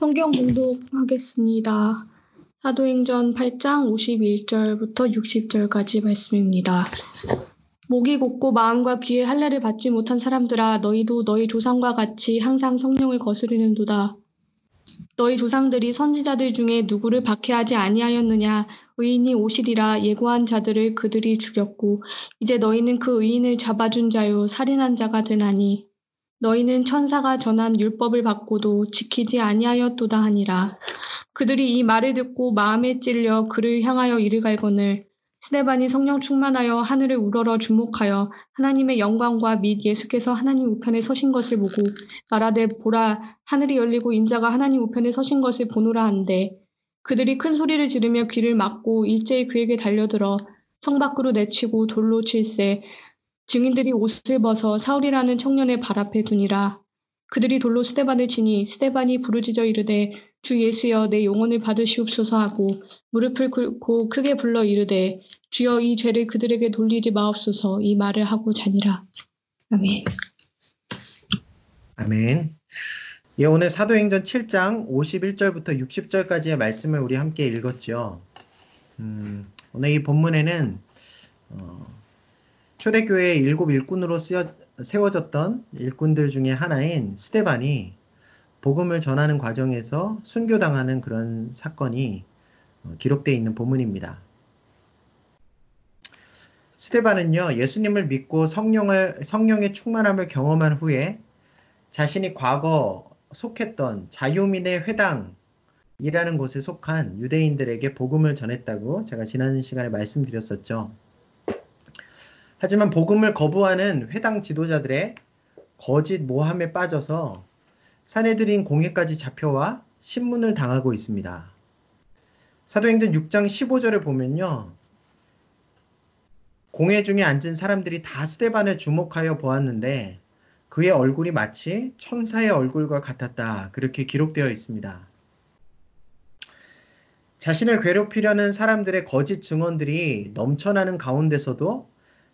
성경 공독하겠습니다. 사도행전 8장 51절부터 60절까지 말씀입니다. 목이 곧고 마음과 귀에 할례를 받지 못한 사람들아 너희도 너희 조상과 같이 항상 성령을 거스르는도다. 너희 조상들이 선지자들 중에 누구를 박해하지 아니하였느냐 의인이 오시리라 예고한 자들을 그들이 죽였고 이제 너희는 그 의인을 잡아준 자요 살인한 자가 되나니 너희는 천사가 전한 율법을 받고도 지키지 아니하였도다 하니라. 그들이 이 말을 듣고 마음에 찔려 그를 향하여 이를 갈거늘 스데반이 성령 충만하여 하늘을 우러러 주목하여 하나님의 영광과 및 예수께서 하나님 우편에 서신 것을 보고 말하되 보라 하늘이 열리고 인자가 하나님 우편에 서신 것을 보노라 한데 그들이 큰 소리를 지르며 귀를 막고 일제히 그에게 달려들어 성 밖으로 내치고 돌로 칠세 증인들이 옷을 벗어 사울이라는 청년의 발 앞에 두니라. 그들이 돌로 스테반을 치니 스테반이 부르짖어 이르되 주 예수여 내 영혼을 받으시옵소서 하고 무릎을 꿇고 크게 불러 이르되 주여 이 죄를 그들에게 돌리지 마옵소서 이 말을 하고 자니라. 아멘. 아멘. 예, 오늘 사도행전 7장 51절부터 60절까지의 말씀을 우리 함께 읽었죠. 음, 오늘 이 본문에는 어, 초대교회의 일곱 일꾼으로 쓰여, 세워졌던 일꾼들 중에 하나인 스테반이 복음을 전하는 과정에서 순교당하는 그런 사건이 어, 기록되어 있는 본문입니다. 스테반은요, 예수님을 믿고 성령을, 성령의 충만함을 경험한 후에 자신이 과거 속했던 자유민의 회당이라는 곳에 속한 유대인들에게 복음을 전했다고 제가 지난 시간에 말씀드렸었죠. 하지만 복음을 거부하는 회당 지도자들의 거짓 모함에 빠져서 사내들인 공회까지 잡혀와 신문을 당하고 있습니다. 사도행전 6장 15절을 보면요. 공회 중에 앉은 사람들이 다 스테반을 주목하여 보았는데 그의 얼굴이 마치 천사의 얼굴과 같았다. 그렇게 기록되어 있습니다. 자신을 괴롭히려는 사람들의 거짓 증언들이 넘쳐나는 가운데서도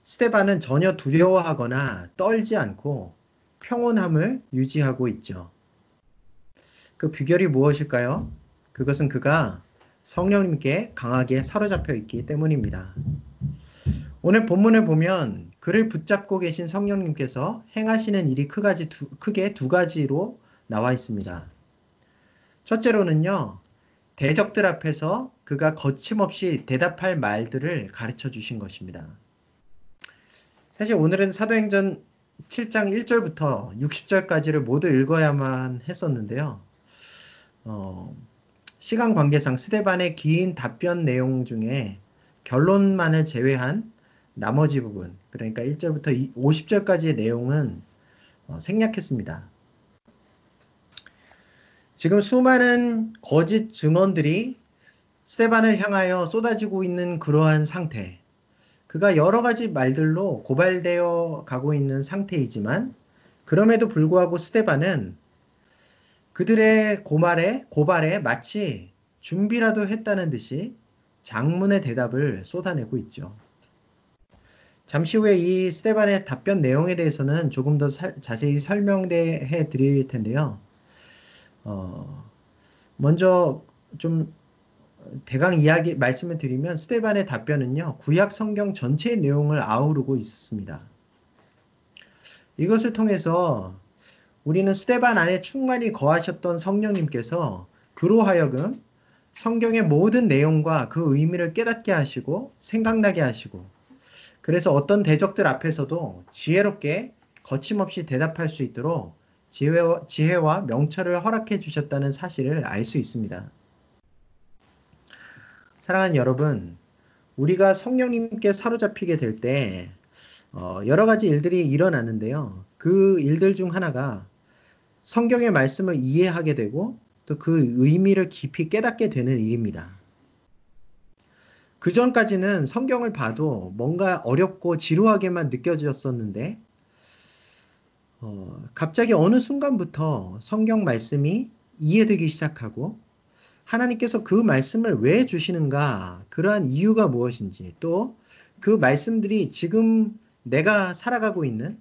스테반은 전혀 두려워하거나 떨지 않고 평온함을 유지하고 있죠. 그 비결이 무엇일까요? 그것은 그가 성령님께 강하게 사로잡혀 있기 때문입니다. 오늘 본문을 보면 그를 붙잡고 계신 성령님께서 행하시는 일이 크가지 두, 크게 두 가지로 나와 있습니다. 첫째로는요, 대적들 앞에서 그가 거침없이 대답할 말들을 가르쳐 주신 것입니다. 사실 오늘은 사도행전 7장 1절부터 60절까지를 모두 읽어야만 했었는데요. 어, 시간 관계상 스데반의 긴 답변 내용 중에 결론만을 제외한 나머지 부분, 그러니까 1절부터 50절까지의 내용은 어, 생략했습니다. 지금 수많은 거짓 증언들이 스테반을 향하여 쏟아지고 있는 그러한 상태, 그가 여러 가지 말들로 고발되어 가고 있는 상태이지만 그럼에도 불구하고 스테반은 그들의 고말에 고발에 마치 준비라도 했다는 듯이 장문의 대답을 쏟아내고 있죠. 잠시 후에 이 스테반의 답변 내용에 대해서는 조금 더 사, 자세히 설명해 드릴 텐데요. 어, 먼저 좀 대강 이야기 말씀을 드리면 스테반의 답변은요. 구약 성경 전체의 내용을 아우르고 있었습니다. 이것을 통해서 우리는 스테반 안에 충만히 거하셨던 성령님께서 그로 하여금 성경의 모든 내용과 그 의미를 깨닫게 하시고 생각나게 하시고 그래서 어떤 대적들 앞에서도 지혜롭게 거침없이 대답할 수 있도록 지혜와, 명철을 허락해 주셨다는 사실을 알 수 있습니다. 사랑하는 여러분, 우리가 성령님께 사로잡히게 될 때 어, 여러 가지 일들이 일어나는데요. 그 일들 중 하나가 성경의 말씀을 이해하게 되고 또 그 의미를 깊이 깨닫게 되는 일입니다. 그 전까지는 성경을 봐도 뭔가 어렵고 지루하게만 느껴졌었는데, 어, 갑자기 어느 순간부터 성경 말씀이 이해되기 시작하고, 하나님께서 그 말씀을 왜 주시는가, 그러한 이유가 무엇인지, 또 그 말씀들이 지금 내가 살아가고 있는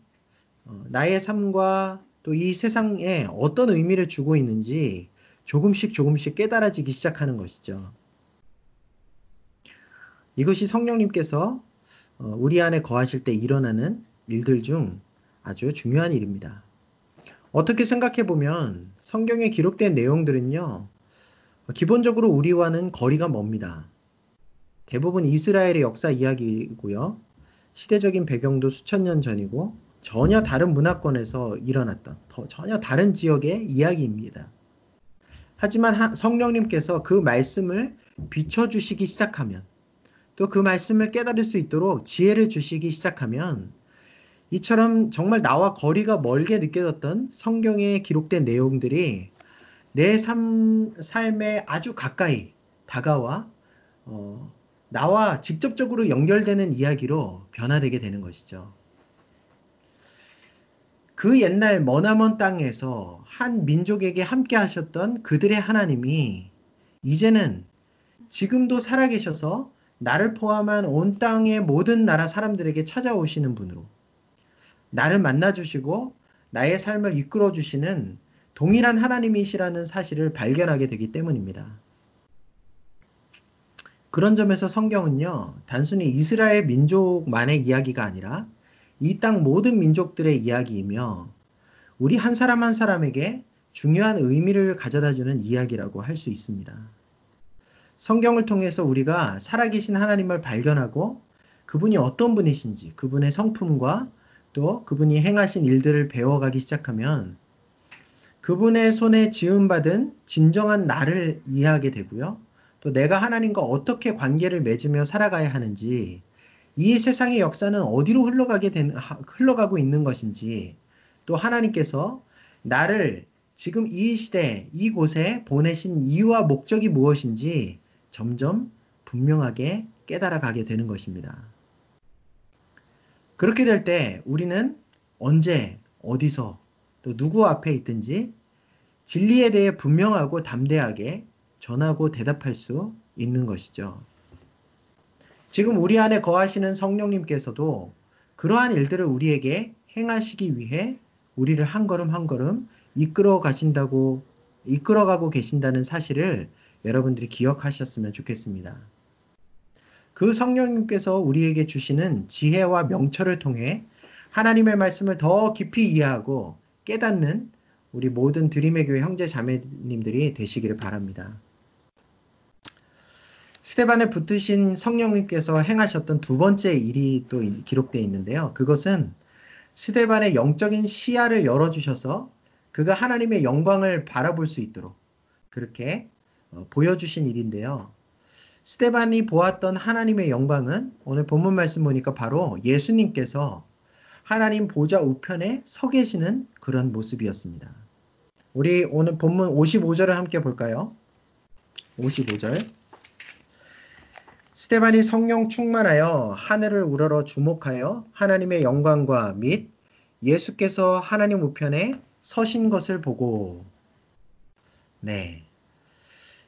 어, 나의 삶과 또 이 세상에 어떤 의미를 주고 있는지 조금씩 조금씩 깨달아지기 시작하는 것이죠. 이것이 성령님께서 어, 우리 안에 거하실 때 일어나는 일들 중 아주 중요한 일입니다. 어떻게 생각해 보면 성경에 기록된 내용들은요, 기본적으로 우리와는 거리가 멉니다. 대부분 이스라엘의 역사 이야기이고요. 시대적인 배경도 수천 년 전이고 전혀 다른 문화권에서 일어났던 전혀 다른 지역의 이야기입니다. 하지만 성령님께서 그 말씀을 비춰주시기 시작하면 또 그 말씀을 깨달을 수 있도록 지혜를 주시기 시작하면 이처럼 정말 나와 거리가 멀게 느껴졌던 성경에 기록된 내용들이 내 삶, 삶에 아주 가까이 다가와 어, 나와 직접적으로 연결되는 이야기로 변화되게 되는 것이죠. 그 옛날 머나먼 땅에서 한 민족에게 함께 하셨던 그들의 하나님이 이제는 지금도 살아계셔서 나를 포함한 온 땅의 모든 나라 사람들에게 찾아오시는 분으로 나를 만나주시고 나의 삶을 이끌어 주시는 동일한 하나님이시라는 사실을 발견하게 되기 때문입니다. 그런 점에서 성경은요, 단순히 이스라엘 민족만의 이야기가 아니라 이 땅 모든 민족들의 이야기이며 우리 한 사람 한 사람에게 중요한 의미를 가져다 주는 이야기라고 할 수 있습니다. 성경을 통해서 우리가 살아계신 하나님을 발견하고 그분이 어떤 분이신지, 그분의 성품과 또 그분이 행하신 일들을 배워가기 시작하면 그분의 손에 지음받은 진정한 나를 이해하게 되고요. 또 내가 하나님과 어떻게 관계를 맺으며 살아가야 하는지, 이 세상의 역사는 어디로 흘러가게 된, 흘러가고 있는 것인지, 또 하나님께서 나를 지금 이 시대, 이곳에 보내신 이유와 목적이 무엇인지 점점 분명하게 깨달아 가게 되는 것입니다. 그렇게 될 때 우리는 언제, 어디서, 또 누구 앞에 있든지 진리에 대해 분명하고 담대하게 전하고 대답할 수 있는 것이죠. 지금 우리 안에 거하시는 성령님께서도 그러한 일들을 우리에게 행하시기 위해 우리를 한 걸음 한 걸음 이끌어 가신다고, 이끌어 가고 계신다는 사실을 여러분들이 기억하셨으면 좋겠습니다. 그 성령님께서 우리에게 주시는 지혜와 명철을 통해 하나님의 말씀을 더 깊이 이해하고 깨닫는 우리 모든 드림의 교회 형제 자매님들이 되시기를 바랍니다. 스테반에 붙으신 성령님께서 행하셨던 두 번째 일이 또 기록되어 있는데요. 그것은 스테반의 영적인 시야를 열어주셔서 그가 하나님의 영광을 바라볼 수 있도록 그렇게 어, 보여주신 일인데요. 스테반이 보았던 하나님의 영광은 오늘 본문 말씀 보니까 바로 예수님께서 하나님 보좌 우편에 서 계시는 그런 모습이었습니다. 우리 오늘 본문 55절을 함께 볼까요? 55절. 스테반이 성령 충만하여 하늘을 우러러 주목하여 하나님의 영광과 및 예수께서 하나님 우편에 서신 것을 보고 네.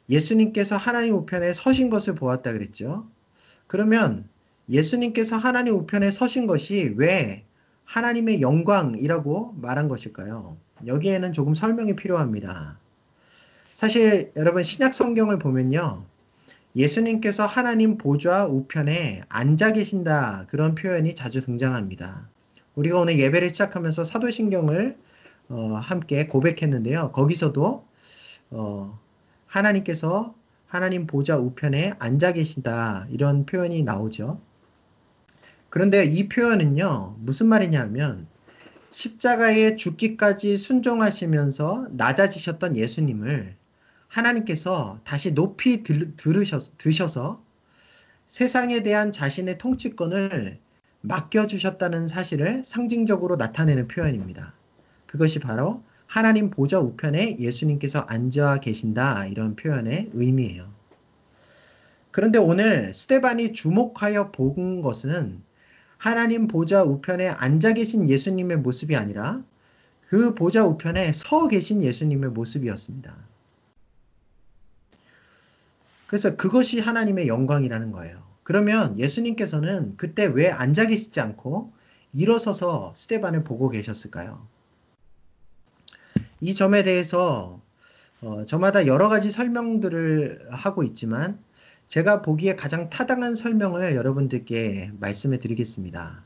예수님께서 하나님 우편에 서신 것을 보았다 그랬죠. 그러면 예수님께서 하나님 우편에 서신 것이 왜 하나님의 영광이라고 말한 것일까요? 여기에는 조금 설명이 필요합니다. 사실 여러분 신약 성경을 보면요. 예수님께서 하나님 보좌 우편에 앉아 계신다. 그런 표현이 자주 등장합니다. 우리가 오늘 예배를 시작하면서 사도신경을 어, 함께 고백했는데요. 거기서도 어, 하나님께서 하나님 보좌 우편에 앉아 계신다. 이런 표현이 나오죠. 그런데 이 표현은요, 무슨 말이냐면, 십자가에 죽기까지 순종하시면서 낮아지셨던 예수님을 하나님께서 다시 높이 들, 들으셔, 드셔서 세상에 대한 자신의 통치권을 맡겨주셨다는 사실을 상징적으로 나타내는 표현입니다. 그것이 바로 하나님 보좌 우편에 예수님께서 앉아 계신다 이런 표현의 의미예요. 그런데 오늘 스테반이 주목하여 본 것은 하나님 보좌 우편에 앉아 계신 예수님의 모습이 아니라 그 보좌 우편에 서 계신 예수님의 모습이었습니다. 그래서 그것이 하나님의 영광이라는 거예요. 그러면 예수님께서는 그때 왜 앉아 계시지 않고 일어서서 스테반을 보고 계셨을까요? 이 점에 대해서 어, 저마다 여러 가지 설명들을 하고 있지만 제가 보기에 가장 타당한 설명을 여러분들께 말씀해 드리겠습니다.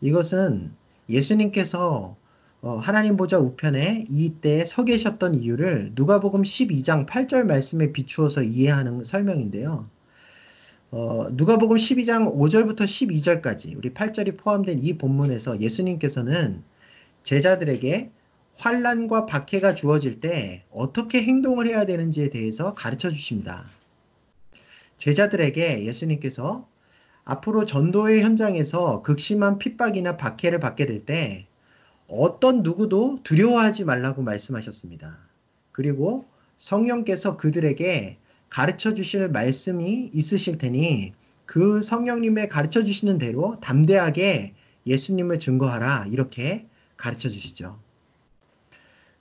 이것은 예수님께서 어, 하나님 보좌 우편에 이때 서 계셨던 이유를 누가복음 12장 8절 말씀에 비추어서 이해하는 설명인데요. 어, 누가복음 12장 5절부터 12절까지 우리 8절이 포함된 이 본문에서 예수님께서는 제자들에게 환란과 박해가 주어질 때 어떻게 행동을 해야 되는지에 대해서 가르쳐 주십니다. 제자들에게 예수님께서 앞으로 전도의 현장에서 극심한 핍박이나 박해를 받게 될 때 어떤 누구도 두려워하지 말라고 말씀하셨습니다. 그리고 성령께서 그들에게 가르쳐 주실 말씀이 있으실 테니 그 성령님의 가르쳐 주시는 대로 담대하게 예수님을 증거하라 이렇게 가르쳐 주시죠.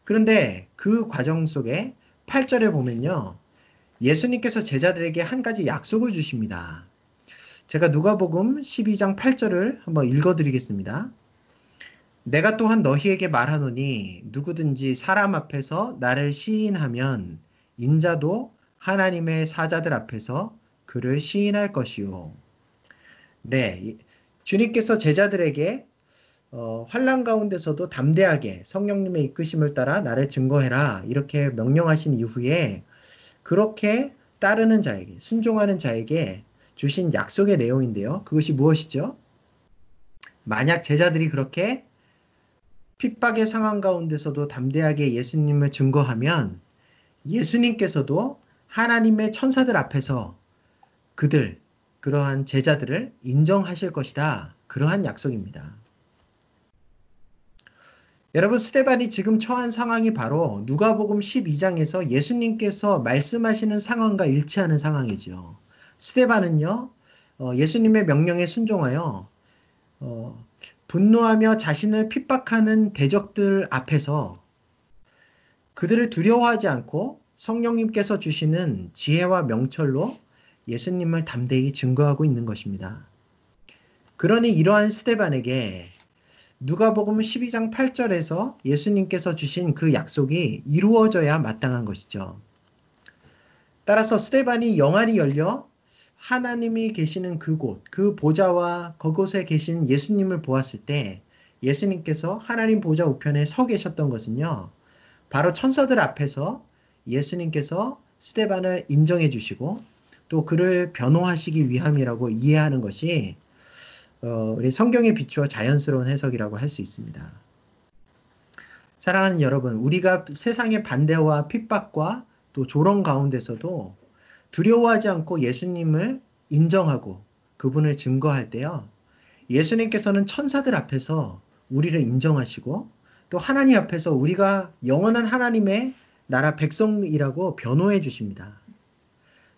그런데 그 과정 속에 8절에 보면요. 예수님께서 제자들에게 한 가지 약속을 주십니다. 제가 누가복음 12장 8절을 한번 읽어 드리겠습니다. 내가 또한 너희에게 말하노니 누구든지 사람 앞에서 나를 시인하면 인자도 하나님의 사자들 앞에서 그를 시인할 것이요. 네, 주님께서 제자들에게 어, 환란 가운데서도 담대하게 성령님의 이끄심을 따라 나를 증거해라 이렇게 명령하신 이후에 그렇게 따르는 자에게 순종하는 자에게 주신 약속의 내용인데요. 그것이 무엇이죠? 만약 제자들이 그렇게 핍박의 상황 가운데서도 담대하게 예수님을 증거하면 예수님께서도 하나님의 천사들 앞에서 그들, 그러한 제자들을 인정하실 것이다. 그러한 약속입니다. 여러분 스테반이 지금 처한 상황이 바로 누가복음 12장에서 예수님께서 말씀하시는 상황과 일치하는 상황이죠. 스테반은요 어, 예수님의 명령에 순종하여 어, 분노하며 자신을 핍박하는 대적들 앞에서 그들을 두려워하지 않고 성령님께서 주시는 지혜와 명철로 예수님을 담대히 증거하고 있는 것입니다. 그러니 이러한 스테반에게 누가복음 12장 8절에서 예수님께서 주신 그 약속이 이루어져야 마땅한 것이죠. 따라서 스테반이 영안이 열려 하나님이 계시는 그곳, 그 보좌와 그곳에 계신 예수님을 보았을 때 예수님께서 하나님 보좌 우편에 서 계셨던 것은요. 바로 천사들 앞에서 예수님께서 스테반을 인정해 주시고 또 그를 변호하시기 위함이라고 이해하는 것이 어, 우리 성경에 비추어 자연스러운 해석이라고 할 수 있습니다. 사랑하는 여러분, 우리가 세상의 반대와 핍박과 또 조롱 가운데서도 두려워하지 않고 예수님을 인정하고 그분을 증거할 때요. 예수님께서는 천사들 앞에서 우리를 인정하시고 또 하나님 앞에서 우리가 영원한 하나님의 나라 백성이라고 변호해 주십니다.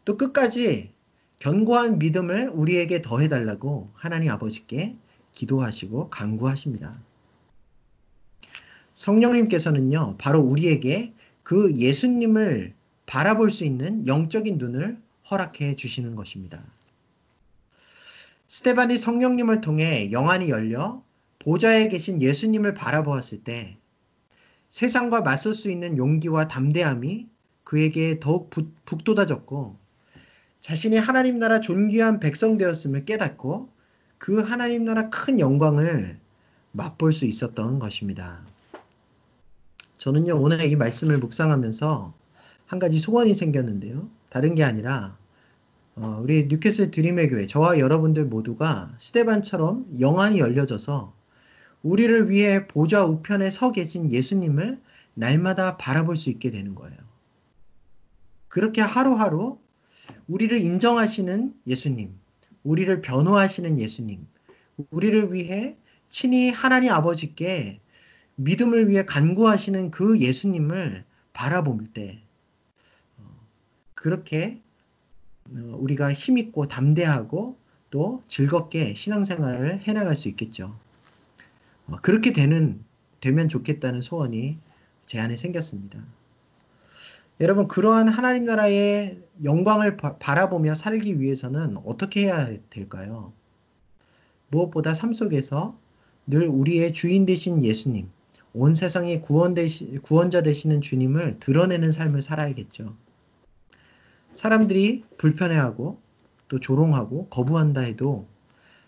또 끝까지 견고한 믿음을 우리에게 더해달라고 하나님 아버지께 기도하시고 간구하십니다. 성령님께서는요, 바로 우리에게 그 예수님을 바라볼 수 있는 영적인 눈을 허락해 주시는 것입니다. 스테반이 성령님을 통해 영안이 열려 보좌에 계신 예수님을 바라보았을 때 세상과 맞설 수 있는 용기와 담대함이 그에게 더욱 북돋아졌고 자신이 하나님 나라 존귀한 백성 되었음을 깨닫고 그 하나님 나라 큰 영광을 맛볼 수 있었던 것입니다. 저는요, 오늘 이 말씀을 묵상하면서 한 가지 소원이 생겼는데요. 다른 게 아니라, 어, 우리 뉴캐슬 드림의 교회, 저와 여러분들 모두가 스테반처럼 영안이 열려져서 우리를 위해 보좌 우편에 서 계신 예수님을 날마다 바라볼 수 있게 되는 거예요. 그렇게 하루하루 우리를 인정하시는 예수님, 우리를 변호하시는 예수님, 우리를 위해 친히 하나님 아버지께 믿음을 위해 간구하시는 그 예수님을 바라볼 때, 어, 그렇게 어, 우리가 힘있고 담대하고 또 즐겁게 신앙생활을 해나갈 수 있겠죠. 어, 그렇게 되는, 되면 좋겠다는 소원이 제 안에 생겼습니다. 여러분, 그러한 하나님 나라의 영광을 바, 라보며 살기 위해서는 어떻게 해야 될까요? 무엇보다 삶 속에서 늘 우리의 주인 되신 예수님, 온 세상의 구원 되시, 구원자 되시는 주님을 드러내는 삶을 살아야겠죠. 사람들이 불편해하고 또 조롱하고 거부한다 해도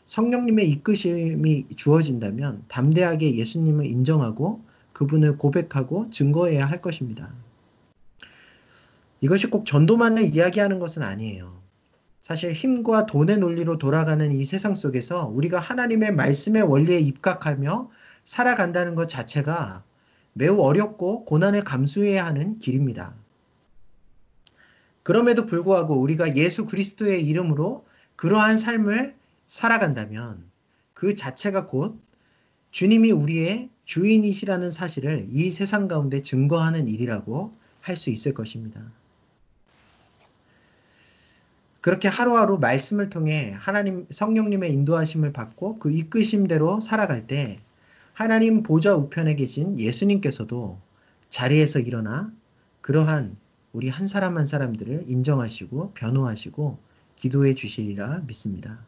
성령님의 이끄심이 주어진다면 담대하게 예수님을 인정하고 그분을 고백하고 증거해야 할 것입니다. 이것이 꼭 전도만을 이야기하는 것은 아니에요. 사실 힘과 돈의 논리로 돌아가는 이 세상 속에서 우리가 하나님의 말씀의 원리에 입각하며 살아간다는 것 자체가 매우 어렵고 고난을 감수해야 하는 길입니다. 그럼에도 불구하고 우리가 예수 그리스도의 이름으로 그러한 삶을 살아간다면 그 자체가 곧 주님이 우리의 주인이시라는 사실을 이 세상 가운데 증거하는 일이라고 할 수 있을 것입니다. 그렇게 하루하루 말씀을 통해 하나님 성령님의 인도하심을 받고 그 이끄심대로 살아갈 때 하나님 보좌 우편에 계신 예수님께서도 자리에서 일어나 그러한 우리 한 사람 한 사람들을 인정하시고 변호하시고 기도해 주시리라 믿습니다.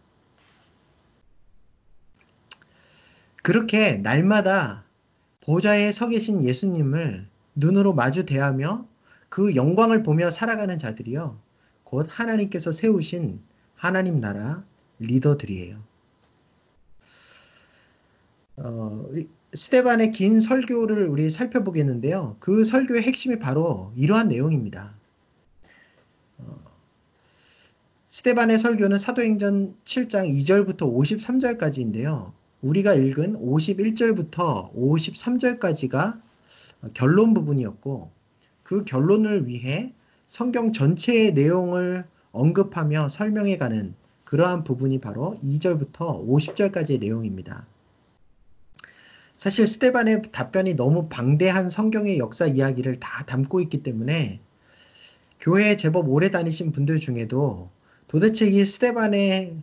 그렇게 날마다 보좌에 서 계신 예수님을 눈으로 마주 대하며 그 영광을 보며 살아가는 자들이요. 곧 하나님께서 세우신 하나님 나라 리더들이에요. 어, 스테반의 긴 설교를 우리 살펴보겠는데요. 그 설교의 핵심이 바로 이러한 내용입니다. 어, 스테반의 설교는 사도행전 7장 2절부터 53절까지인데요. 우리가 읽은 51절부터 53절까지가 결론 부분이었고 그 결론을 위해 성경 전체의 내용을 언급하며 설명해가는 그러한 부분이 바로 2절부터 50절까지의 내용입니다. 사실 스테반의 답변이 너무 방대한 성경의 역사 이야기를 다 담고 있기 때문에 교회에 제법 오래 다니신 분들 중에도 도대체 이 스테반의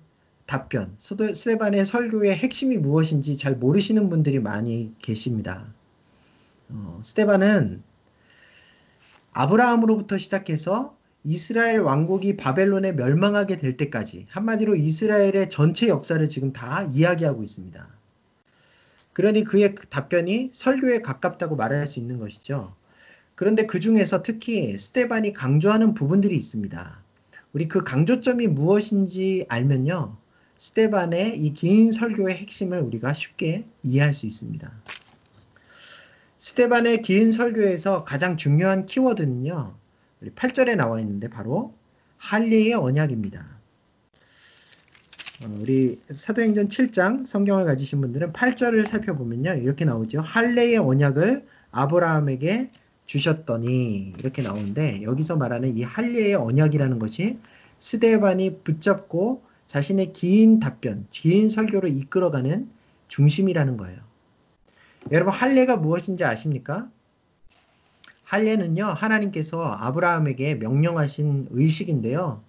답변, 스테반의 설교의 핵심이 무엇인지 잘 모르시는 분들이 많이 계십니다. 어, 스테반은 아브라함으로부터 시작해서 이스라엘 왕국이 바벨론에 멸망하게 될 때까지 한마디로 이스라엘의 전체 역사를 지금 다 이야기하고 있습니다. 그러니 그의 답변이 설교에 가깝다고 말할 수 있는 것이죠. 그런데 그 중에서 특히 스테반이 강조하는 부분들이 있습니다. 우리 그 강조점이 무엇인지 알면요. 스테반의 이 긴 설교의 핵심을 우리가 쉽게 이해할 수 있습니다. 스테반의 긴 설교에서 가장 중요한 키워드는요. 우리 8절에 나와 있는데 바로 할례의 언약입니다. 어, 우리 사도행전 7장 성경을 가지신 분들은 8절을 살펴보면요. 이렇게 나오죠. 할례의 언약을 아브라함에게 주셨더니 이렇게 나오는데 여기서 말하는 이 할례의 언약이라는 것이 스데반이 붙잡고 자신의 긴 답변, 긴 설교를 이끌어가는 중심이라는 거예요. 여러분 할례가 무엇인지 아십니까? 할례는요. 하나님께서 아브라함에게 명령하신 의식인데요.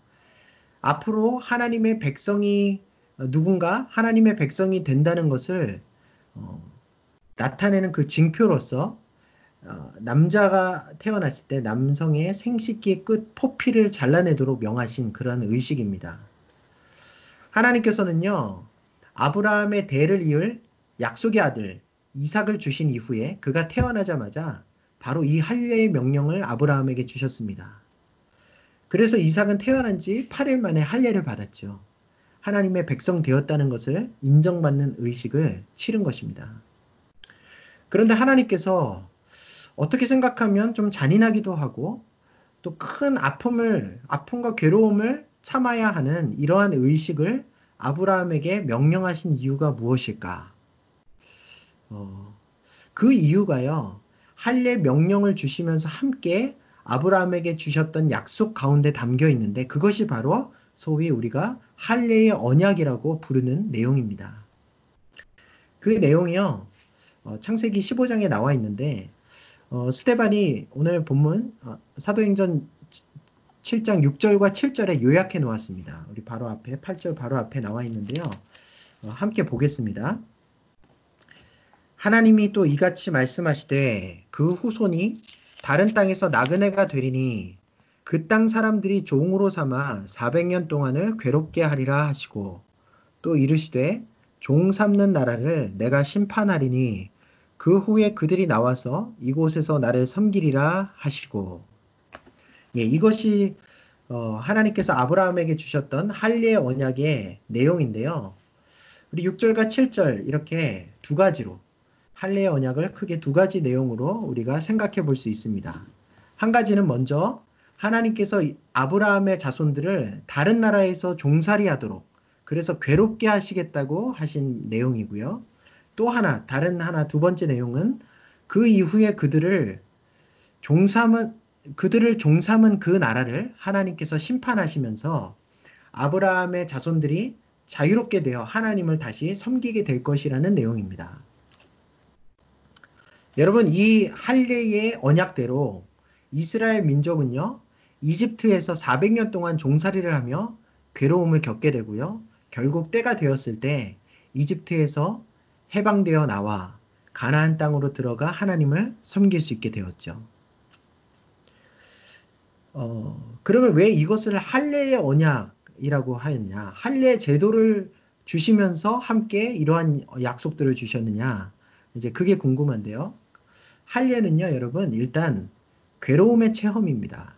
앞으로 하나님의 백성이 어, 누군가 하나님의 백성이 된다는 것을 어, 나타내는 그 징표로서 어, 남자가 태어났을 때 남성의 생식기 끝 포피를 잘라내도록 명하신 그런 의식입니다. 하나님께서는요 아브라함의 대를 이을 약속의 아들 이삭을 주신 이후에 그가 태어나자마자 바로 이 할례의 명령을 아브라함에게 주셨습니다. 그래서 이삭은 태어난 지 8일 만에 할례를 받았죠. 하나님의 백성 되었다는 것을 인정받는 의식을 치른 것입니다. 그런데 하나님께서 어떻게 생각하면 좀 잔인하기도 하고 또 큰 아픔을, 아픔과 괴로움을 참아야 하는 이러한 의식을 아브라함에게 명령하신 이유가 무엇일까? 어, 그 이유가요, 할례 명령을 주시면서 함께 아브라함에게 주셨던 약속 가운데 담겨 있는데 그것이 바로 소위 우리가 할례의 언약이라고 부르는 내용입니다. 그 내용이요. 어, 창세기 15장에 나와 있는데 어, 스테반이 오늘 본문 어, 사도행전 7장 6절과 7절에 요약해 놓았습니다. 우리 바로 앞에 8절 바로 앞에 나와 있는데요. 어, 함께 보겠습니다. 하나님이 또 이같이 말씀하시되 그 후손이 다른 땅에서 나그네가 되리니 그 땅 사람들이 종으로 삼아 400년 동안을 괴롭게 하리라 하시고 또 이르시되 종 삼는 나라를 내가 심판하리니 그 후에 그들이 나와서 이곳에서 나를 섬기리라 하시고 예, 이것이 어, 하나님께서 아브라함에게 주셨던 할례 언약의 내용인데요. 우리 6절과 7절 이렇게 두 가지로 할례 언약을 크게 두 가지 내용으로 우리가 생각해 볼 수 있습니다. 한 가지는 먼저 하나님께서 아브라함의 자손들을 다른 나라에서 종살이 하도록 그래서 괴롭게 하시겠다고 하신 내용이고요. 또 하나, 다른 하나 두 번째 내용은 그 이후에 그들을 종삼은 그들을 종삼은 그 나라를 하나님께서 심판하시면서 아브라함의 자손들이 자유롭게 되어 하나님을 다시 섬기게 될 것이라는 내용입니다. 여러분 이 할례의 언약대로 이스라엘 민족은요 이집트에서 400년 동안 종살이를 하며 괴로움을 겪게 되고요 결국 때가 되었을 때 이집트에서 해방되어 나와 가나안 땅으로 들어가 하나님을 섬길 수 있게 되었죠. 어, 그러면 왜 이것을 할례의 언약이라고 하였냐? 할례 제도를 주시면서 함께 이러한 약속들을 주셨느냐? 이제 그게 궁금한데요. 할례는요, 여러분, 일단 괴로움의 체험입니다.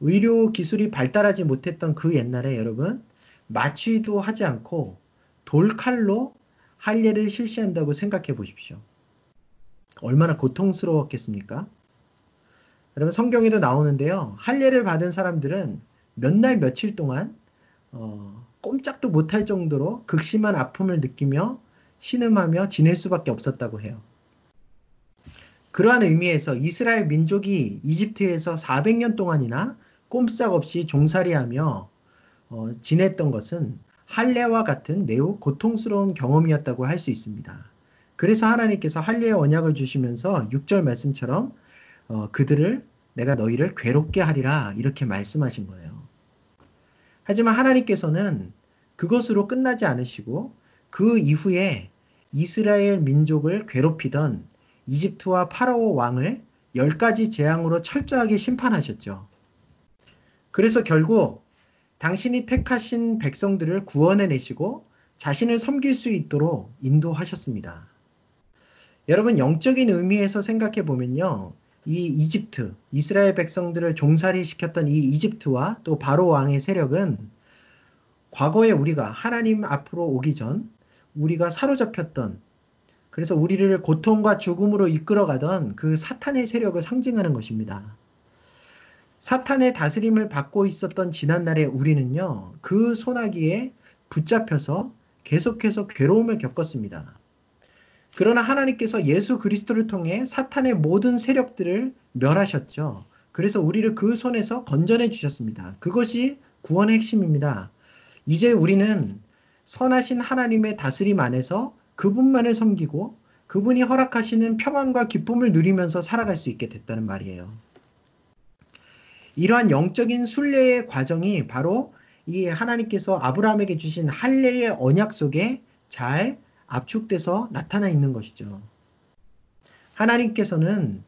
의료 기술이 발달하지 못했던 그 옛날에 여러분, 마취도 하지 않고 돌칼로 할례를 실시한다고 생각해 보십시오. 얼마나 고통스러웠겠습니까? 여러분 성경에도 나오는데요. 할례를 받은 사람들은 몇 날 며칠 동안 어, 꼼짝도 못할 정도로 극심한 아픔을 느끼며 신음하며 지낼 수밖에 없었다고 해요. 그러한 의미에서 이스라엘 민족이 이집트에서 400년 동안이나 꼼짝없이 종살이하며 어, 지냈던 것은 할례와 같은 매우 고통스러운 경험이었다고 할 수 있습니다. 그래서 하나님께서 할례의 언약을 주시면서 6절 말씀처럼 어, 그들을 내가 너희를 괴롭게 하리라 이렇게 말씀하신 거예요. 하지만 하나님께서는 그것으로 끝나지 않으시고 그 이후에 이스라엘 민족을 괴롭히던 이집트와 파라오 왕을 열 가지 재앙으로 철저하게 심판하셨죠. 그래서 결국 당신이 택하신 백성들을 구원해 내시고 자신을 섬길 수 있도록 인도하셨습니다. 여러분 영적인 의미에서 생각해 보면요. 이 이집트, 이스라엘 백성들을 종살이 시켰던 이 이집트와 또 바로 왕의 세력은 과거에 우리가 하나님 앞으로 오기 전 우리가 사로잡혔던 그래서 우리를 고통과 죽음으로 이끌어가던 그 사탄의 세력을 상징하는 것입니다. 사탄의 다스림을 받고 있었던 지난날에 우리는요, 그 소나기에 붙잡혀서 계속해서 괴로움을 겪었습니다. 그러나 하나님께서 예수 그리스도를 통해 사탄의 모든 세력들을 멸하셨죠. 그래서 우리를 그 손에서 건져내 주셨습니다. 그것이 구원의 핵심입니다. 이제 우리는 선하신 하나님의 다스림 안에서 그분만을 섬기고 그분이 허락하시는 평안과 기쁨을 누리면서 살아갈 수 있게 됐다는 말이에요. 이러한 영적인 순례의 과정이 바로 이 하나님께서 아브라함에게 주신 할례의 언약 속에 잘 압축돼서 나타나 있는 것이죠. 하나님께서는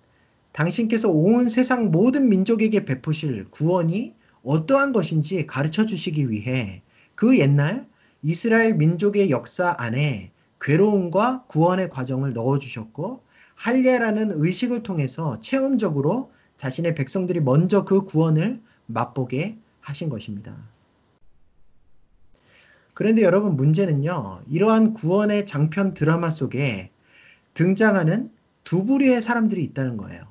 당신께서 온 세상 모든 민족에게 베푸실 구원이 어떠한 것인지 가르쳐 주시기 위해 그 옛날 이스라엘 민족의 역사 안에 괴로움과 구원의 과정을 넣어 주셨고 할례라는 의식을 통해서 체험적으로 자신의 백성들이 먼저 그 구원을 맛보게 하신 것입니다. 그런데 여러분 문제는요. 이러한 구원의 장편 드라마 속에 등장하는 두 부류의 사람들이 있다는 거예요.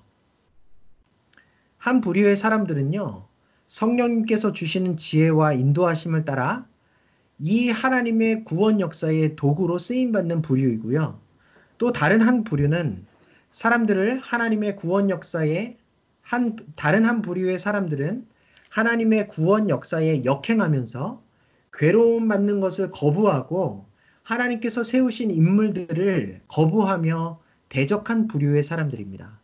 한 부류의 사람들은요. 성령님께서 주시는 지혜와 인도하심을 따라 이 하나님의 구원 역사의 도구로 쓰임 받는 부류이고요. 또 다른 한 부류는 사람들을 하나님의 구원 역사에 한 다른 한 부류의 사람들은 하나님의 구원 역사에 역행하면서 괴로움 받는 것을 거부하고 하나님께서 세우신 인물들을 거부하며 대적한 부류의 사람들입니다.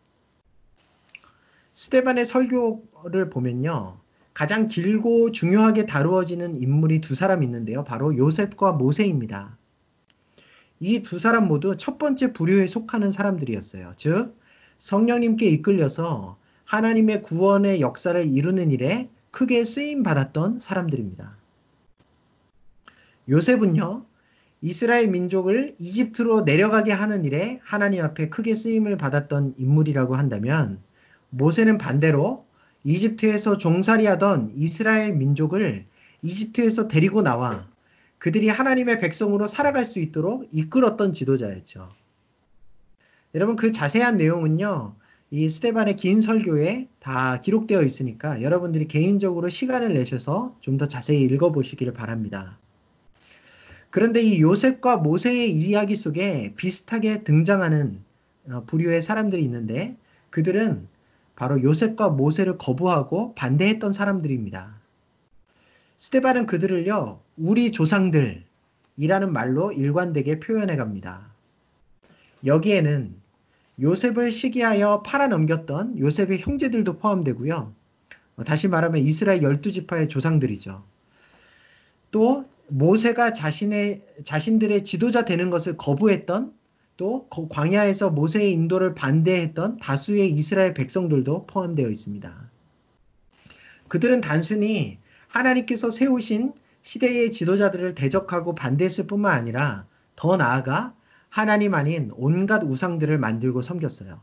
스테반의 설교를 보면요. 가장 길고 중요하게 다루어지는 인물이 두 사람 있는데요. 바로 요셉과 모세입니다. 이 두 사람 모두 첫 번째 부류에 속하는 사람들이었어요. 즉, 성령님께 이끌려서 하나님의 구원의 역사를 이루는 일에 크게 쓰임 받았던 사람들입니다. 요셉은요, 이스라엘 민족을 이집트로 내려가게 하는 일에 하나님 앞에 크게 쓰임을 받았던 인물이라고 한다면 모세는 반대로 이집트에서 종살이하던 이스라엘 민족을 이집트에서 데리고 나와 그들이 하나님의 백성으로 살아갈 수 있도록 이끌었던 지도자였죠. 여러분 그 자세한 내용은요. 이 스테반의 긴 설교에 다 기록되어 있으니까 여러분들이 개인적으로 시간을 내셔서 좀 더 자세히 읽어보시기를 바랍니다. 그런데 이 요셉과 모세의 이야기 속에 비슷하게 등장하는 어, 부류의 사람들이 있는데 그들은 바로 요셉과 모세를 거부하고 반대했던 사람들입니다. 스테반은 그들을요, 우리 조상들이라는 말로 일관되게 표현해 갑니다. 여기에는 요셉을 시기하여 팔아넘겼던 요셉의 형제들도 포함되고요. 어, 다시 말하면 이스라엘 열두 지파의 조상들이죠. 또 모세가 자신의 자신들의 지도자 되는 것을 거부했던 또 광야에서 모세의 인도를 반대했던 다수의 이스라엘 백성들도 포함되어 있습니다. 그들은 단순히 하나님께서 세우신 시대의 지도자들을 대적하고 반대했을 뿐만 아니라 더 나아가 하나님 아닌 온갖 우상들을 만들고 섬겼어요.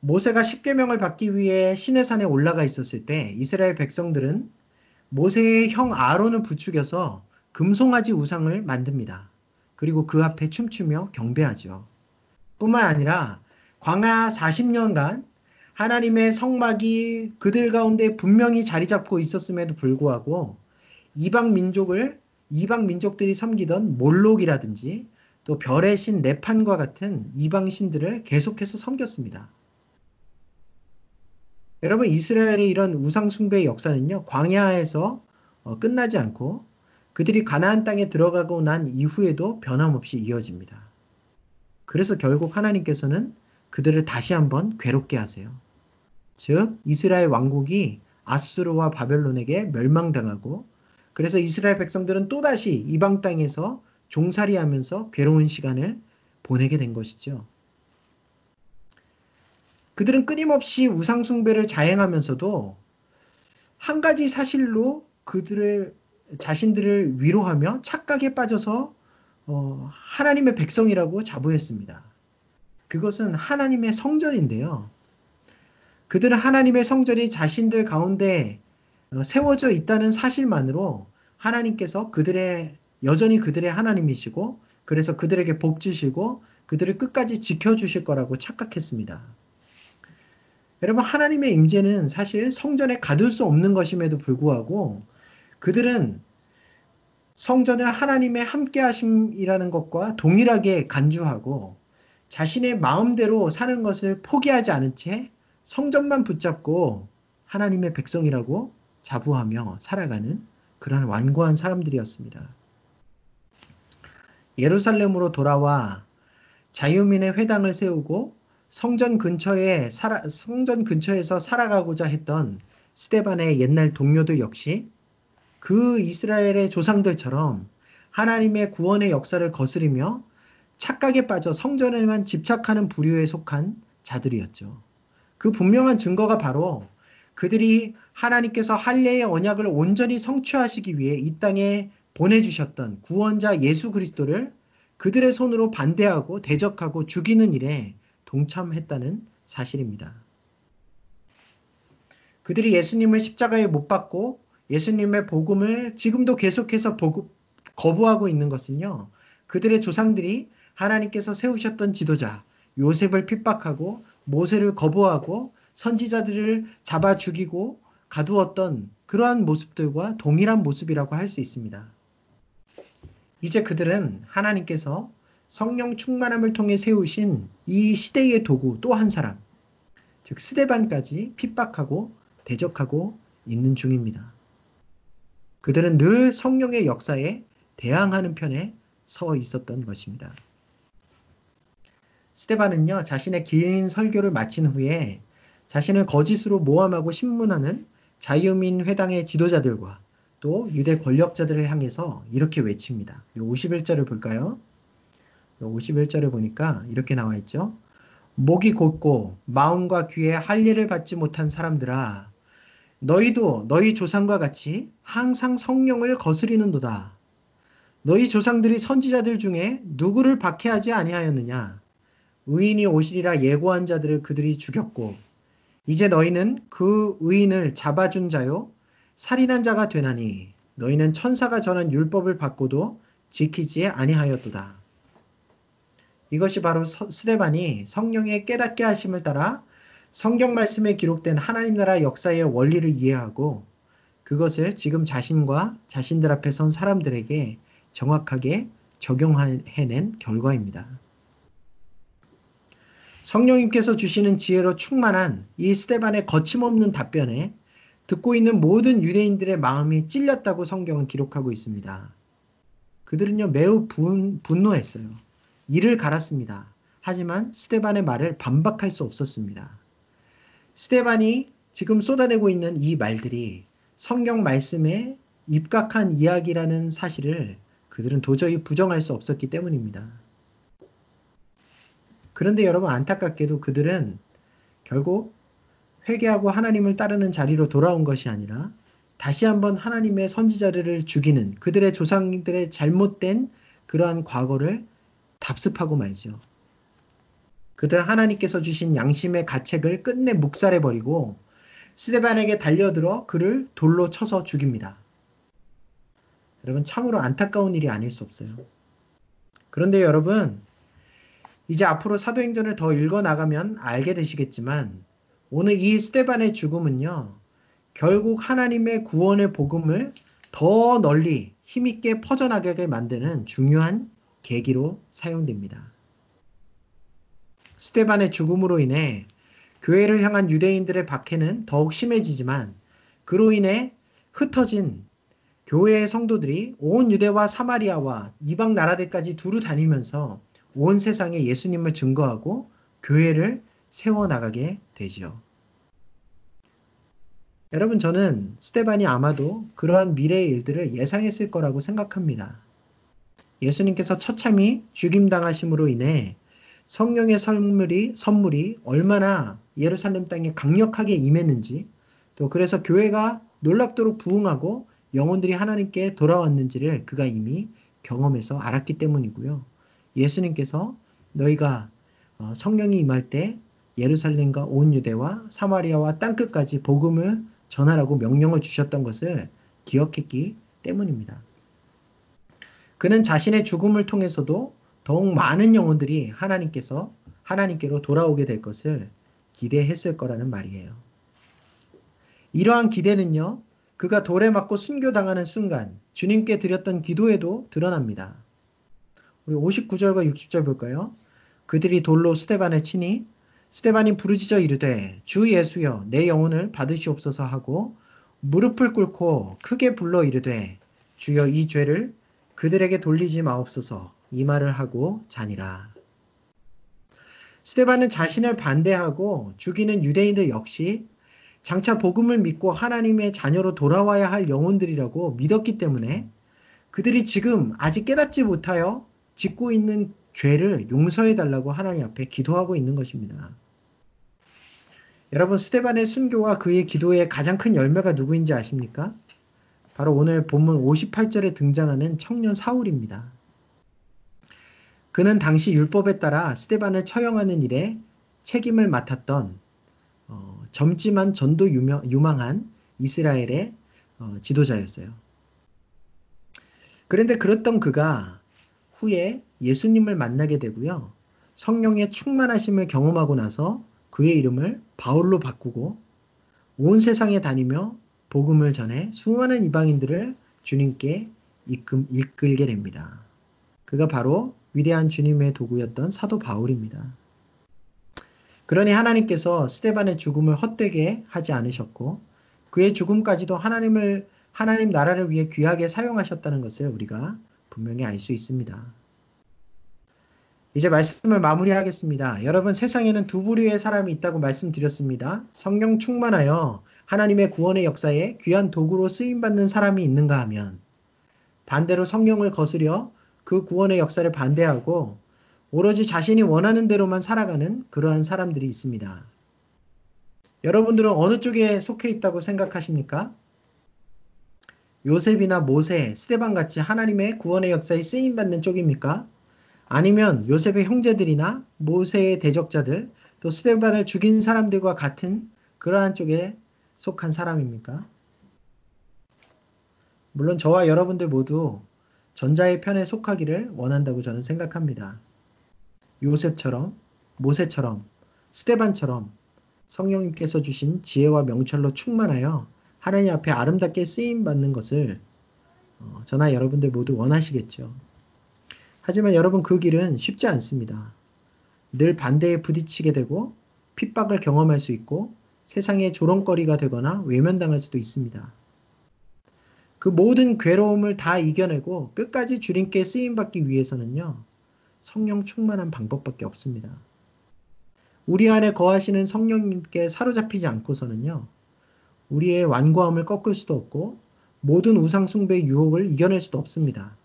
모세가 십계명을 받기 위해 시내산에 올라가 있었을 때 이스라엘 백성들은 모세의 형 아론을 부추겨서 금송아지 우상을 만듭니다. 그리고 그 앞에 춤추며 경배하죠. 뿐만 아니라 광야 40년간 하나님의 성막이 그들 가운데 분명히 자리 잡고 있었음에도 불구하고 이방 민족을 이방 민족들이 섬기던 몰록이라든지 또 별의 신 네판과 같은 이방 신들을 계속해서 섬겼습니다. 여러분 이스라엘의 이런 우상 숭배의 역사는요 광야에서 어, 끝나지 않고 그들이 가나안 땅에 들어가고 난 이후에도 변함없이 이어집니다. 그래서 결국 하나님께서는 그들을 다시 한번 괴롭게 하세요. 즉 이스라엘 왕국이 아수르와 바벨론에게 멸망당하고 그래서 이스라엘 백성들은 또다시 이방 땅에서 종살이하면서 괴로운 시간을 보내게 된 것이죠. 그들은 끊임없이 우상숭배를 자행하면서도 한 가지 사실로 그들을 자신들을 위로하며 착각에 빠져서 어, 하나님의 백성이라고 자부했습니다. 그것은 하나님의 성전인데요. 그들은 하나님의 성전이 자신들 가운데 어, 세워져 있다는 사실만으로 하나님께서 그들의 여전히 그들의 하나님이시고 그래서 그들에게 복 주시고 그들을 끝까지 지켜 주실 거라고 착각했습니다. 여러분 하나님의 임재는 사실 성전에 가둘 수 없는 것임에도 불구하고 그들은 성전을 하나님의 함께 하심이라는 것과 동일하게 간주하고 자신의 마음대로 사는 것을 포기하지 않은 채 성전만 붙잡고 하나님의 백성이라고 자부하며 살아가는 그러한 완고한 사람들이었습니다. 예루살렘으로 돌아와 자유민의 회당을 세우고 성전 근처에 살아, 성전 근처에서 살아가고자 했던 스테반의 옛날 동료들 역시 그 이스라엘의 조상들처럼 하나님의 구원의 역사를 거스리며 착각에 빠져 성전에만 집착하는 부류에 속한 자들이었죠. 그 분명한 증거가 바로 그들이 하나님께서 할례의 언약을 온전히 성취하시기 위해 이 땅에 보내주셨던 구원자 예수 그리스도를 그들의 손으로 반대하고 대적하고 죽이는 일에 동참했다는 사실입니다. 그들이 예수님을 십자가에 못 박고 예수님의 복음을 지금도 계속해서 거부하고 있는 것은요. 그들의 조상들이 하나님께서 세우셨던 지도자 요셉을 핍박하고 모세를 거부하고 선지자들을 잡아 죽이고 가두었던 그러한 모습들과 동일한 모습이라고 할 수 있습니다. 이제 그들은 하나님께서 성령 충만함을 통해 세우신 이 시대의 도구 또 한 사람, 즉 스데반까지 핍박하고 대적하고 있는 중입니다. 그들은 늘 성령의 역사에 대항하는 편에 서 있었던 것입니다. 스테반은요, 자신의 긴 설교를 마친 후에 자신을 거짓으로 모함하고 신문하는 자유민 회당의 지도자들과 또 유대 권력자들을 향해서 이렇게 외칩니다. 51절을 볼까요? 51절을 보니까 이렇게 나와 있죠. 목이 곧고 마음과 귀에 할례를 받지 못한 사람들아 너희도 너희 조상과 같이 항상 성령을 거스리는도다. 너희 조상들이 선지자들 중에 누구를 박해하지 아니하였느냐? 의인이 오시리라 예고한 자들을 그들이 죽였고 이제 너희는 그 의인을 잡아준 자요 살인한 자가 되나니 너희는 천사가 전한 율법을 받고도 지키지 아니하였도다. 이것이 바로 스데반이 성령의 깨닫게 하심을 따라 성경 말씀에 기록된 하나님 나라 역사의 원리를 이해하고 그것을 지금 자신과 자신들 앞에 선 사람들에게 정확하게 적용해낸 결과입니다. 성령님께서 주시는 지혜로 충만한 이 스테반의 거침없는 답변에 듣고 있는 모든 유대인들의 마음이 찔렸다고 성경은 기록하고 있습니다. 그들은요 매우 분, 분노했어요. 이를 갈았습니다. 하지만 스테반의 말을 반박할 수 없었습니다. 스테반이 지금 쏟아내고 있는 이 말들이 성경 말씀에 입각한 이야기라는 사실을 그들은 도저히 부정할 수 없었기 때문입니다. 그런데 여러분 안타깝게도 그들은 결국 회개하고 하나님을 따르는 자리로 돌아온 것이 아니라 다시 한번 하나님의 선지자들을 죽이는 그들의 조상들의 잘못된 그러한 과거를 답습하고 말죠. 그들 하나님께서 주신 양심의 가책을 끝내 묵살해버리고 스데반에게 달려들어 그를 돌로 쳐서 죽입니다. 여러분 참으로 안타까운 일이 아닐 수 없어요. 그런데 여러분 이제 앞으로 사도행전을 더 읽어 나가면 알게 되시겠지만 오늘 이 스테반의 죽음은요 결국 하나님의 구원의 복음을 더 널리 힘있게 퍼져나가게 만드는 중요한 계기로 사용됩니다. 스테반의 죽음으로 인해 교회를 향한 유대인들의 박해는 더욱 심해지지만 그로 인해 흩어진 교회의 성도들이 온 유대와 사마리아와 이방 나라들까지 두루 다니면서 온 세상에 예수님을 증거하고 교회를 세워나가게 되지요. 여러분, 저는 스테반이 아마도 그러한 미래의 일들을 예상했을 거라고 생각합니다. 예수님께서 처참히 죽임당하심으로 인해 성령의 선물이, 선물이 얼마나 예루살렘 땅에 강력하게 임했는지 또 그래서 교회가 놀랍도록 부흥하고 영혼들이 하나님께 돌아왔는지를 그가 이미 경험해서 알았기 때문이고요. 예수님께서 너희가 어, 성령이 임할 때 예루살렘과 온 유대와 사마리아와 땅끝까지 복음을 전하라고 명령을 주셨던 것을 기억했기 때문입니다. 그는 자신의 죽음을 통해서도 더욱 많은 영혼들이 하나님께서 하나님께로 돌아오게 될 것을 기대했을 거라는 말이에요. 이러한 기대는요, 그가 돌에 맞고 순교당하는 순간 주님께 드렸던 기도에도 드러납니다. 우리 59절과 60절 볼까요? 그들이 돌로 스테반을 치니 스테반이 부르짖어 이르되 주 예수여 내 영혼을 받으시옵소서 하고 무릎을 꿇고 크게 불러 이르되 주여 이 죄를 그들에게 돌리지 마옵소서 이 말을 하고 자니라. 스테반은 자신을 반대하고 죽이는 유대인들 역시 장차 복음을 믿고 하나님의 자녀로 돌아와야 할 영혼들이라고 믿었기 때문에 그들이 지금 아직 깨닫지 못하여 짓고 있는 죄를 용서해 달라고 하나님 앞에 기도하고 있는 것입니다. 여러분 스테반의 순교와 그의 기도의 가장 큰 열매가 누구인지 아십니까? 바로 오늘 본문 58절에 등장하는 청년 사울입니다. 그는 당시 율법에 따라 스테반을 처형하는 일에 책임을 맡았던 어, 젊지만 전도 유명, 유망한 이스라엘의 어, 지도자였어요. 그런데 그랬던 그가 후에 예수님을 만나게 되고요. 성령의 충만하심을 경험하고 나서 그의 이름을 바울로 바꾸고 온 세상에 다니며 복음을 전해 수많은 이방인들을 주님께 이끌, 이끌게 됩니다. 그가 바로 위대한 주님의 도구였던 사도 바울입니다. 그러니 하나님께서 스테반의 죽음을 헛되게 하지 않으셨고 그의 죽음까지도 하나님을 하나님 나라를 위해 귀하게 사용하셨다는 것을 우리가 분명히 알 수 있습니다. 이제 말씀을 마무리하겠습니다. 여러분 세상에는 두 부류의 사람이 있다고 말씀드렸습니다. 성령 충만하여 하나님의 구원의 역사에 귀한 도구로 쓰임 받는 사람이 있는가 하면 반대로 성령을 거스려 그 구원의 역사를 반대하고 오로지 자신이 원하는 대로만 살아가는 그러한 사람들이 있습니다. 여러분들은 어느 쪽에 속해 있다고 생각하십니까? 요셉이나 모세, 스테반 같이 하나님의 구원의 역사에 쓰임 받는 쪽입니까? 아니면 요셉의 형제들이나 모세의 대적자들, 또 스테반을 죽인 사람들과 같은 그러한 쪽에 속한 사람입니까? 물론 저와 여러분들 모두 전자의 편에 속하기를 원한다고 저는 생각합니다. 요셉처럼, 모세처럼, 스테반처럼 성령님께서 주신 지혜와 명철로 충만하여 하나님 앞에 아름답게 쓰임 받는 것을 어, 저나 여러분들 모두 원하시겠죠. 하지만 여러분 그 길은 쉽지 않습니다. 늘 반대에 부딪히게 되고 핍박을 경험할 수 있고 세상의 조롱거리가 되거나 외면당할 수도 있습니다. 그 모든 괴로움을 다 이겨내고 끝까지 주님께 쓰임받기 위해서는요, 성령 충만한 방법밖에 없습니다. 우리 안에 거하시는 성령님께 사로잡히지 않고서는요, 우리의 완고함을 꺾을 수도 없고, 모든 우상숭배의 유혹을 이겨낼 수도 없습니다.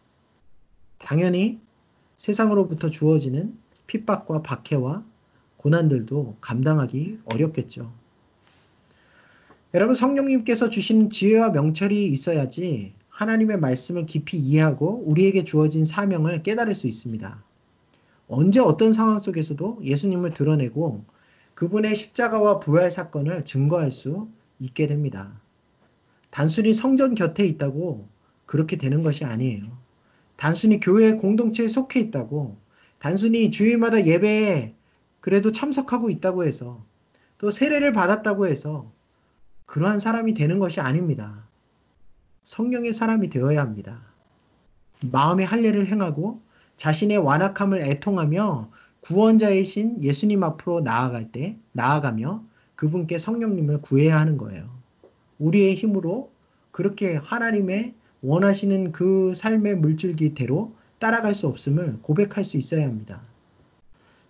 당연히 세상으로부터 주어지는 핍박과 박해와 고난들도 감당하기 어렵겠죠. 여러분 성령님께서 주시는 지혜와 명철이 있어야지 하나님의 말씀을 깊이 이해하고 우리에게 주어진 사명을 깨달을 수 있습니다. 언제 어떤 상황 속에서도 예수님을 드러내고 그분의 십자가와 부활 사건을 증거할 수 있게 됩니다. 단순히 성전 곁에 있다고 그렇게 되는 것이 아니에요. 단순히 교회 공동체에 속해 있다고 단순히 주일마다 예배에 그래도 참석하고 있다고 해서 또 세례를 받았다고 해서 그러한 사람이 되는 것이 아닙니다. 성령의 사람이 되어야 합니다. 마음의 할례를 행하고 자신의 완악함을 애통하며 구원자이신 예수님 앞으로 나아갈 때 나아가며 그분께 성령님을 구해야 하는 거예요. 우리의 힘으로 그렇게 하나님의 원하시는 그 삶의 물줄기대로 따라갈 수 없음을 고백할 수 있어야 합니다.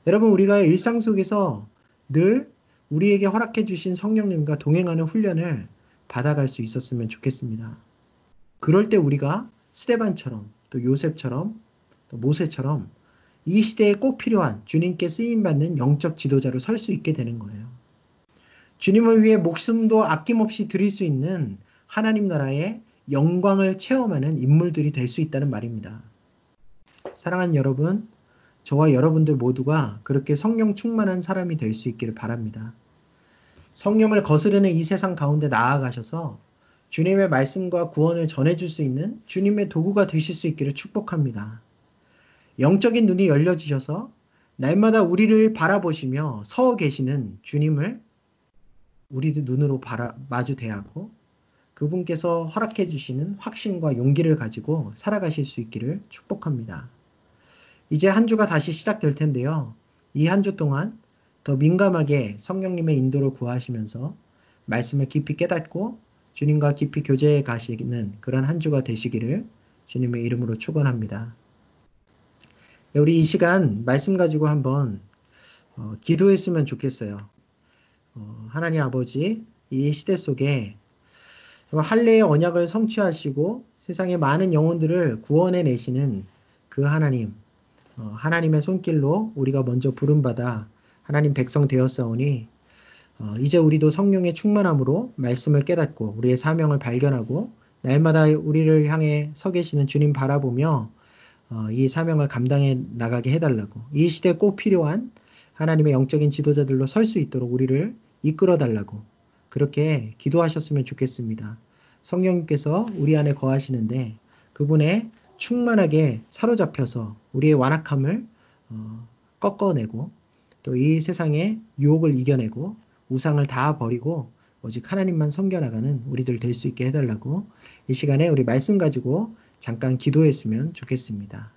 여러분, 우리가 일상 속에서 늘 우리에게 허락해 주신 성령님과 동행하는 훈련을 받아갈 수 있었으면 좋겠습니다. 그럴 때 우리가 스테반처럼 또 요셉처럼 또 모세처럼 이 시대에 꼭 필요한 주님께 쓰임 받는 영적 지도자로 설 수 있게 되는 거예요. 주님을 위해 목숨도 아낌없이 드릴 수 있는 하나님 나라의 영광을 체험하는 인물들이 될 수 있다는 말입니다. 사랑하는 여러분, 저와 여러분들 모두가 그렇게 성령 충만한 사람이 될 수 있기를 바랍니다. 성령을 거스르는 이 세상 가운데 나아가셔서 주님의 말씀과 구원을 전해줄 수 있는 주님의 도구가 되실 수 있기를 축복합니다. 영적인 눈이 열려지셔서 날마다 우리를 바라보시며 서 계시는 주님을 우리도 눈으로 바라, 마주 대하고 그분께서 허락해 주시는 확신과 용기를 가지고 살아가실 수 있기를 축복합니다. 이제 한 주가 다시 시작될 텐데요. 이 한 주 동안 더 민감하게 성령님의 인도를 구하시면서 말씀을 깊이 깨닫고 주님과 깊이 교제해 가시는 그런 한 주가 되시기를 주님의 이름으로 축원합니다. 우리 이 시간 말씀 가지고 한번 어, 기도했으면 좋겠어요. 어, 하나님 아버지 이 시대 속에 할례의 언약을 성취하시고 세상의 많은 영혼들을 구원해 내시는 그 하나님 어, 하나님의 손길로 우리가 먼저 부름받아 하나님 백성 되었사오니 어, 이제 우리도 성령의 충만함으로 말씀을 깨닫고 우리의 사명을 발견하고 날마다 우리를 향해 서 계시는 주님 바라보며 어, 이 사명을 감당해 나가게 해달라고 이 시대에 꼭 필요한 하나님의 영적인 지도자들로 설 수 있도록 우리를 이끌어 달라고 그렇게 기도하셨으면 좋겠습니다. 성령님께서 우리 안에 거하시는데 그분의 충만하게 사로잡혀서 우리의 완악함을 어, 꺾어내고 또 이 세상의 유혹을 이겨내고 우상을 다 버리고 오직 하나님만 섬겨나가는 우리들 될 수 있게 해달라고 이 시간에 우리 말씀 가지고 잠깐 기도했으면 좋겠습니다.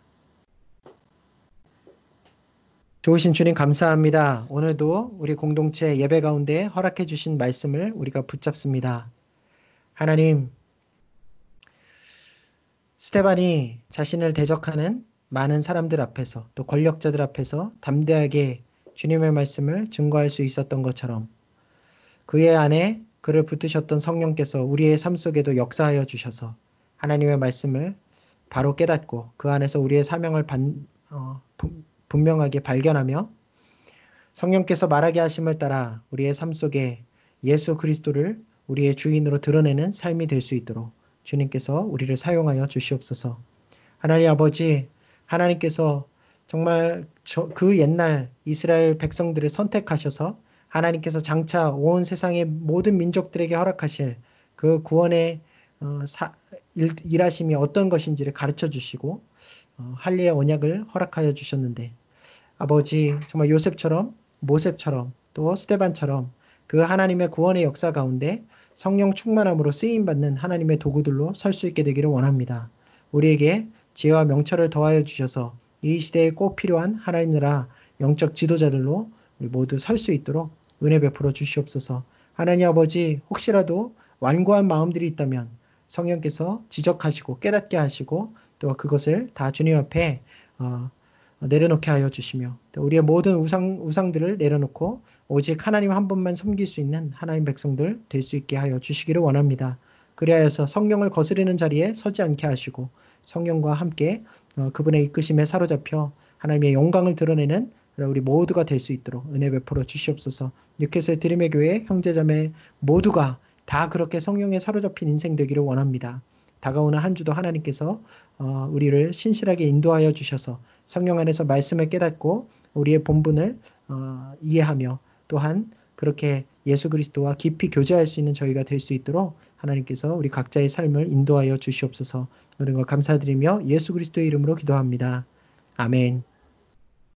좋으신 주님 감사합니다. 오늘도 우리 공동체 예배 가운데 허락해 주신 말씀을 우리가 붙잡습니다. 하나님, 스테반이 자신을 대적하는 많은 사람들 앞에서 또 권력자들 앞에서 담대하게 주님의 말씀을 증거할 수 있었던 것처럼 그의 안에 그를 붙으셨던 성령께서 우리의 삶 속에도 역사하여 주셔서 하나님의 말씀을 바로 깨닫고 그 안에서 우리의 사명을 반, 어, 분명하게 발견하며 성령께서 말하게 하심을 따라 우리의 삶 속에 예수 그리스도를 우리의 주인으로 드러내는 삶이 될 수 있도록 주님께서 우리를 사용하여 주시옵소서. 하나님 아버지, 하나님께서 정말 저- 그 옛날 이스라엘 백성들을 선택하셔서 하나님께서 장차 온 세상의 모든 민족들에게 허락하실 그 구원의 어, 사- 일, 일하심이 어떤 것인지를 가르쳐 주시고 어, 할례의 언약을 허락하여 주셨는데 아버지 정말 요셉처럼 모셉처럼 또 스테반처럼 그 하나님의 구원의 역사 가운데 성령 충만함으로 쓰임 받는 하나님의 도구들로 설 수 있게 되기를 원합니다. 우리에게 지혜와 명철을 더하여 주셔서 이 시대에 꼭 필요한 하나님 나라 영적 지도자들로 우리 모두 설 수 있도록 은혜 베풀어 주시옵소서. 하나님 아버지 혹시라도 완고한 마음들이 있다면 성령께서 지적하시고 깨닫게 하시고 또 그것을 다 주님 앞에 어, 내려놓게 하여 주시며 또 우리의 모든 우상 우상들을 내려놓고 오직 하나님 한 분만 섬길 수 있는 하나님 백성들 될 수 있게 하여 주시기를 원합니다. 그리하여서 성령을 거스르는 자리에 서지 않게 하시고 성령과 함께 어, 그분의 이끄심에 사로잡혀 하나님의 영광을 드러내는 우리 모두가 될 수 있도록 은혜 베풀어 주시옵소서. 뉴캐슬 드림의 교회 형제자매 모두가 다 그렇게 성령에 사로잡힌 인생 되기를 원합니다. 다가오는 한 주도 하나님께서 어, 우리를 신실하게 인도하여 주셔서 성령 안에서 말씀을 깨닫고 우리의 본분을 어, 이해하며 또한 그렇게 예수 그리스도와 깊이 교제할 수 있는 저희가 될 수 있도록 하나님께서 우리 각자의 삶을 인도하여 주시옵소서. 이런 걸 감사드리며 예수 그리스도의 이름으로 기도합니다. 아멘.